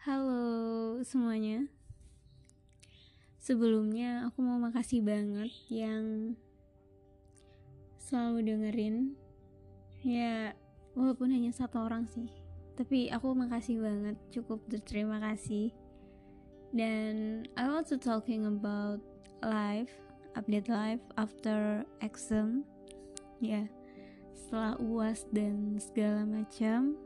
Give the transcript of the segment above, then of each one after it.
Halo semuanya. Sebelumnya aku mau makasih banget yang selalu dengerin. Ya, walaupun hanya satu orang sih. Tapi aku makasih banget, cukup berterima kasih. Dan I to talking about life, update life after exam. Ya, setelah UAS dan segala macam,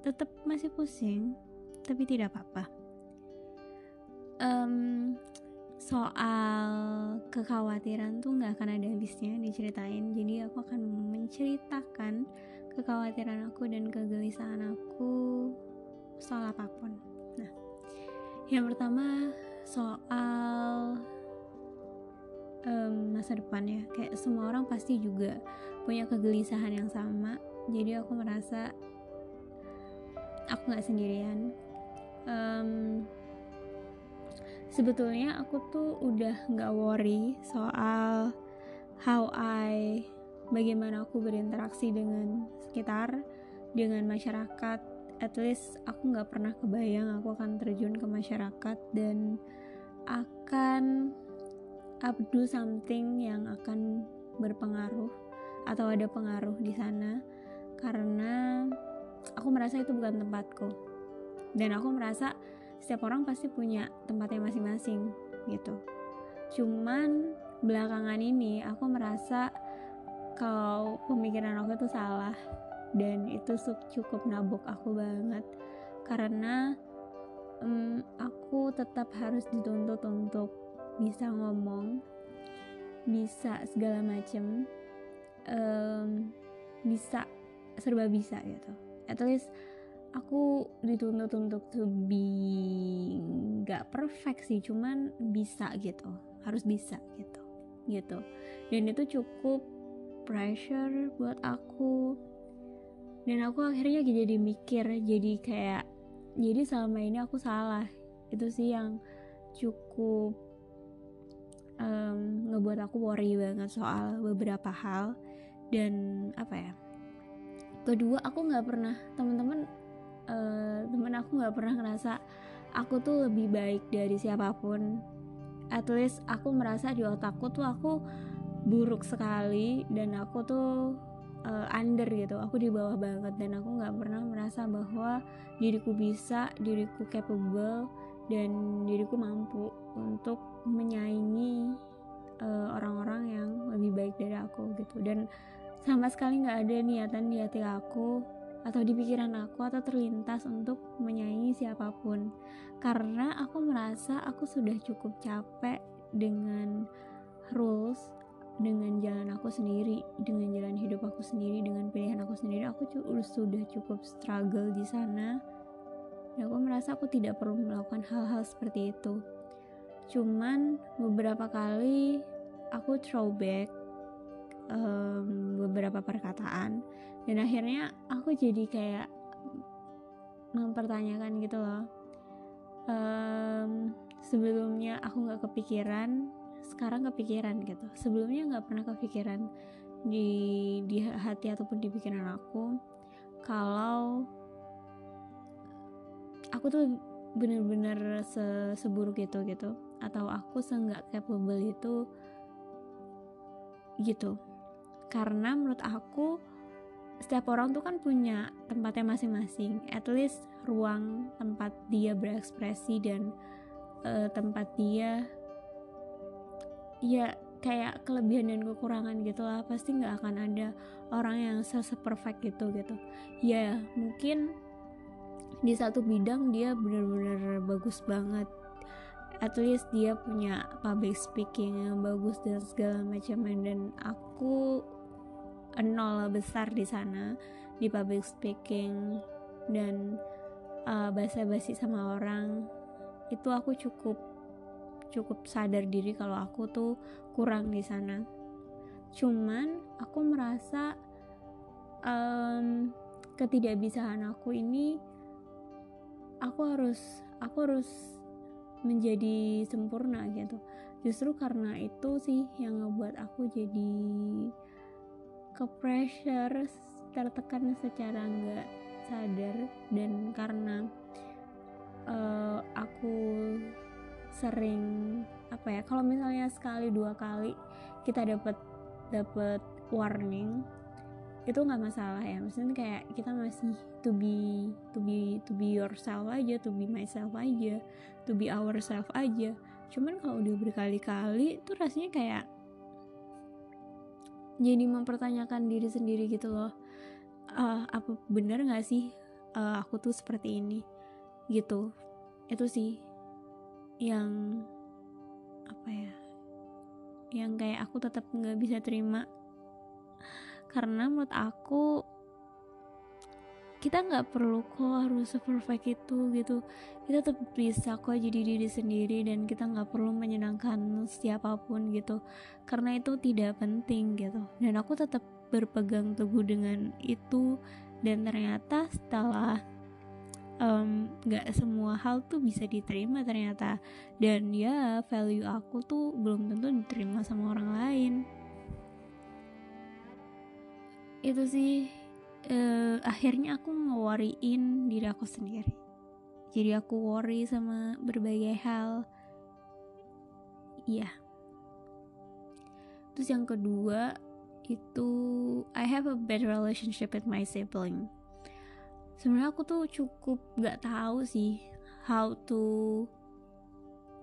tetap masih pusing tapi tidak apa-apa. Um, soal kekhawatiran tuh nggak akan ada habisnya diceritain. Jadi aku akan menceritakan kekhawatiran aku dan kegelisahan aku soal apa pun. Nah, yang pertama soal um, masa depan ya. Kayak semua orang pasti juga punya kegelisahan yang sama. Jadi aku merasa aku nggak sendirian um, sebetulnya aku tuh udah nggak worry soal how I bagaimana aku berinteraksi dengan sekitar dengan masyarakat. At least aku nggak pernah kebayang aku akan terjun ke masyarakat dan akan do something yang akan berpengaruh atau ada pengaruh di sana. Karena aku merasa itu bukan tempatku dan aku merasa setiap orang pasti punya tempatnya masing-masing gitu. Cuman belakangan ini aku merasa kalau pemikiran aku itu salah dan itu cukup nabok aku banget. Karena um, aku tetap harus dituntut untuk bisa ngomong bisa segala macem um, bisa serba bisa gitu. At least aku dituntut untuk to be nggak perfect sih cuman bisa gitu harus bisa gitu gitu. Dan itu cukup pressure buat aku. Dan aku akhirnya jadi mikir jadi kayak jadi selama ini aku salah. Itu sih yang cukup um, ngebuat aku worry banget soal beberapa hal. Dan apa ya kedua aku nggak pernah teman-teman uh, temen aku nggak pernah ngerasa aku tuh lebih baik dari siapa pun. At least aku merasa di otakku tuh aku buruk sekali dan aku tuh uh, under gitu. Aku di bawah banget dan aku nggak pernah merasa bahwa diriku bisa diriku capable dan diriku mampu untuk menyaingi eh, orang-orang uh, yang lebih baik dari aku gitu. Dan sama sekali nggak ada niatan di hati aku atau di pikiran aku atau terlintas untuk menyaingi siapa pun. Karena aku merasa aku sudah cukup capek dengan rules dengan jalan aku sendiri dengan jalan hidup aku sendiri dengan pilihan aku sendiri aku sudah cukup struggle di sana. Dan aku merasa aku tidak perlu melakukan hal-hal seperti itu. Cuman beberapa kali aku throwback um, beberapa perkataan dan akhirnya aku jadi kayak mempertanyakan gitu loh. Um, sebelumnya aku nggak kepikiran sekarang kepikiran gitu. Sebelumnya nggak pernah kepikiran di di hati ataupun di pikiran aku kalau aku tuh bener-bener se seburuk itu gitu. Atau aku seenggak capable itu gitu. Karena menurut aku setiap orang tuh kan punya tempatnya masing-masing. At least ruang tempat dia berekspresi dan uh, tempat dia ya kayak kelebihan dan kekurangan gitu lah. Pasti nggak akan ada orang yang se-perfect gitu gitu. Ya mungkin di satu bidang dia bener-bener bagus banget. At least dia punya public speaking yang bagus dan segala macam. Dan aku nol besar di sana di public speaking dan uh, basa-basi sama orang itu aku cukup cukup sadar diri kalau aku tuh kurang di sana. Cuman aku merasa um, ketidakbisaan aku ini aku harus aku harus menjadi sempurna gitu. Justru karena itu sih yang ngebuat aku jadi ke pressure tertekan secara nggak sadar dan karena uh, aku sering apa ya kalau misalnya sekali dua kali kita dapat dapat warning itu nggak masalah ya. Maksudnya kayak kita masih to be to be to be yourself aja to be myself aja to be ourself aja. Cuman kalau udah berkali-kali tuh rasanya kayak jadi mempertanyakan diri sendiri gitu loh. Uh, apa bener nggak sih uh, aku tuh seperti ini? Gitu. Itu sih yang apa ya yang kayak aku tetap nggak bisa terima. Karena menurut aku kita nggak perlu kok harus seperfect itu gitu. Kita tetap bisa kok jadi diri sendiri dan kita nggak perlu menyenangkan siapa pun gitu. Karena itu tidak penting gitu. Dan aku tetap berpegang teguh dengan itu. Dan ternyata setelah nggak um, semua hal tuh bisa diterima ternyata. Dan ya value aku tuh belum tentu diterima sama orang lain. Itu sih uh, akhirnya aku ngewariin diri aku sendiri. Jadi aku worry sama berbagai hal. Iya. Terus yang kedua itu I have a bad relationship with my sibling. Sebenarnya aku tuh cukup gak tahu sih how to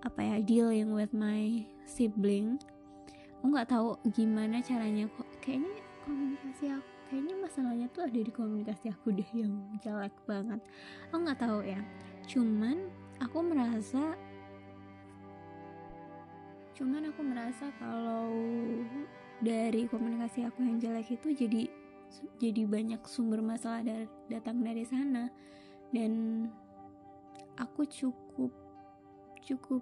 apa ya dealing with my sibling. Aku nggak tahu gimana caranya kok. Kayaknya komunikasi aku kayaknya masalahnya tuh ada di komunikasi aku deh yang jelek banget. Aku nggak tahu ya. Cuman aku merasa cuman aku merasa kalau dari komunikasi aku yang jelek itu jadi jadi banyak sumber masalah dari, datang dari sana. Dan aku cukup cukup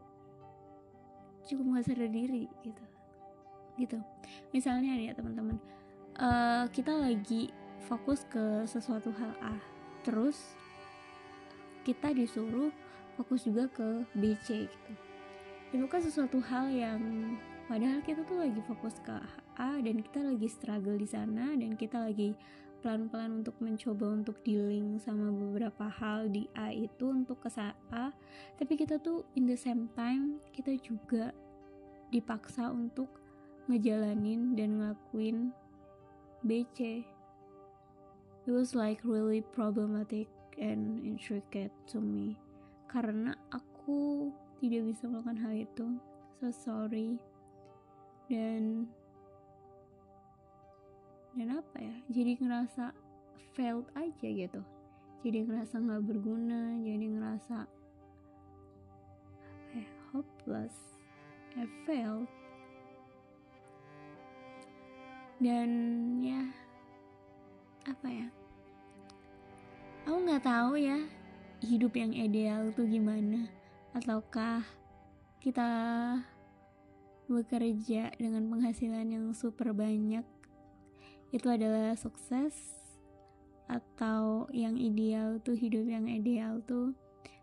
cukup nggak sadar diri gitu. Gitu. Misalnya ya teman-teman uh, kita lagi fokus ke sesuatu hal A. Terus kita disuruh fokus juga ke BC gitu. Itu kan sesuatu hal yang padahal kita tuh lagi fokus ke A dan kita lagi struggle di sana dan kita lagi pelan-pelan untuk mencoba untuk dealing sama beberapa hal di A itu untuk ke A. Tapi kita tuh in the same time kita juga dipaksa untuk ngejalanin dan ngelakuin BC. It was like really problematic and intricate to me karena aku tidak bisa melakukan hal itu. So sorry. Dan dan apa ya? Jadi ngerasa failed aja gitu. Jadi ngerasa nggak berguna, jadi ngerasa apa ya, hopeless. I failed dan ya apa ya? Aku nggak tahu ya hidup yang ideal tuh gimana? Ataukah kita bekerja dengan penghasilan yang super banyak itu adalah sukses? Atau yang ideal tuh hidup yang ideal tuh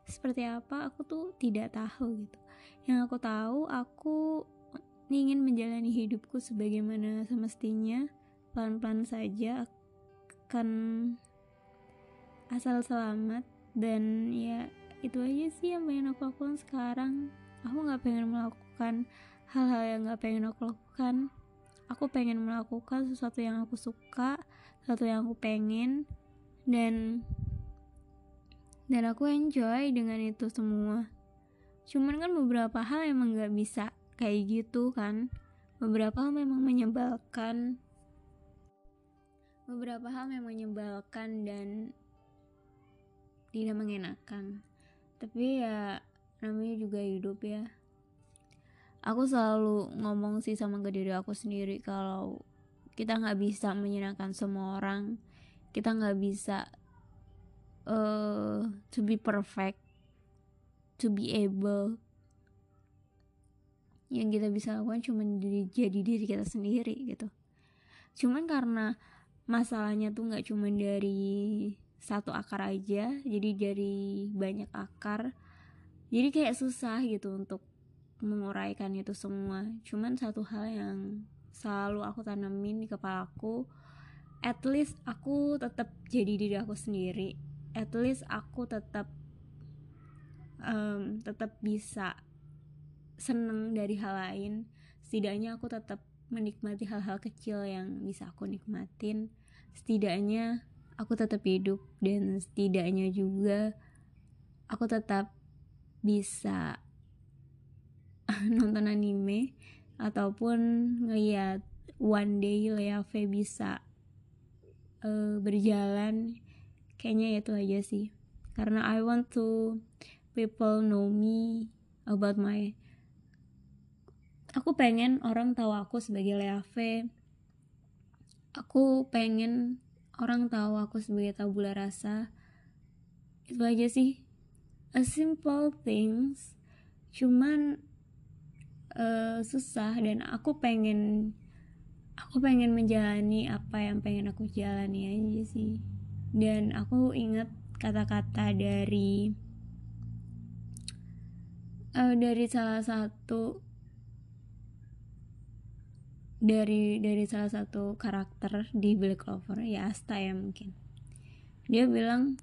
seperti apa? Aku tuh tidak tahu gitu. Yang aku tahu aku ingin menjalani hidupku sebagaimana semestinya, pelan-pelan saja akan asal selamat dan ya itu aja sih yang pengen aku lakukan sekarang. Aku nggak pengen melakukan hal-hal yang nggak pengen aku lakukan. Aku pengen melakukan sesuatu yang aku suka, sesuatu yang aku pengen dan dan aku enjoy dengan itu semua. Cuman kan beberapa hal emang nggak bisa kayak gitu kan. Beberapa hal memang menyebalkan. Beberapa hal memang menyebalkan dan tidak mengenakan. Tapi ya namanya juga hidup ya. Aku selalu ngomong sih sama ke diri aku sendiri kalau kita nggak bisa menyenangkan semua orang kita nggak bisa uh, to be perfect to be able yang kita bisa lakukan cuma jadi, jadi diri kita sendiri gitu. Cuman karena masalahnya tuh nggak cuma dari satu akar aja jadi dari banyak akar jadi kayak susah gitu untuk menguraikan itu semua. Cuman satu hal yang selalu aku tanamin di kepala aku at least aku tetap jadi diri aku sendiri. At least aku tetap um, tetap bisa seneng dari hal lain. Setidaknya aku tetap menikmati hal-hal kecil yang bisa aku nikmatin. Setidaknya aku tetap hidup dan setidaknya juga aku tetap bisa nonton anime ataupun ngeliat one day Leave bisa uh, berjalan. Kayaknya itu aja sih. Karena I want to people know me about my aku pengen orang tahu aku sebagai Leave aku pengen orang tahu aku sebagai tabula rasa. Itu aja sih. A simple things. Cuman uh, susah dan aku pengen aku pengen menjalani apa yang pengen aku jalani aja sih. Dan aku inget kata-kata dari uh, dari salah satu dari dari salah satu karakter di Black Clover ya Asta ya mungkin. Dia bilang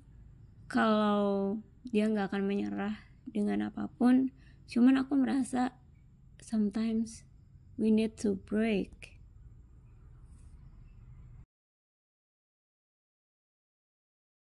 kalau dia nggak akan menyerah dengan apa pun cuman aku merasa sometimes we need to break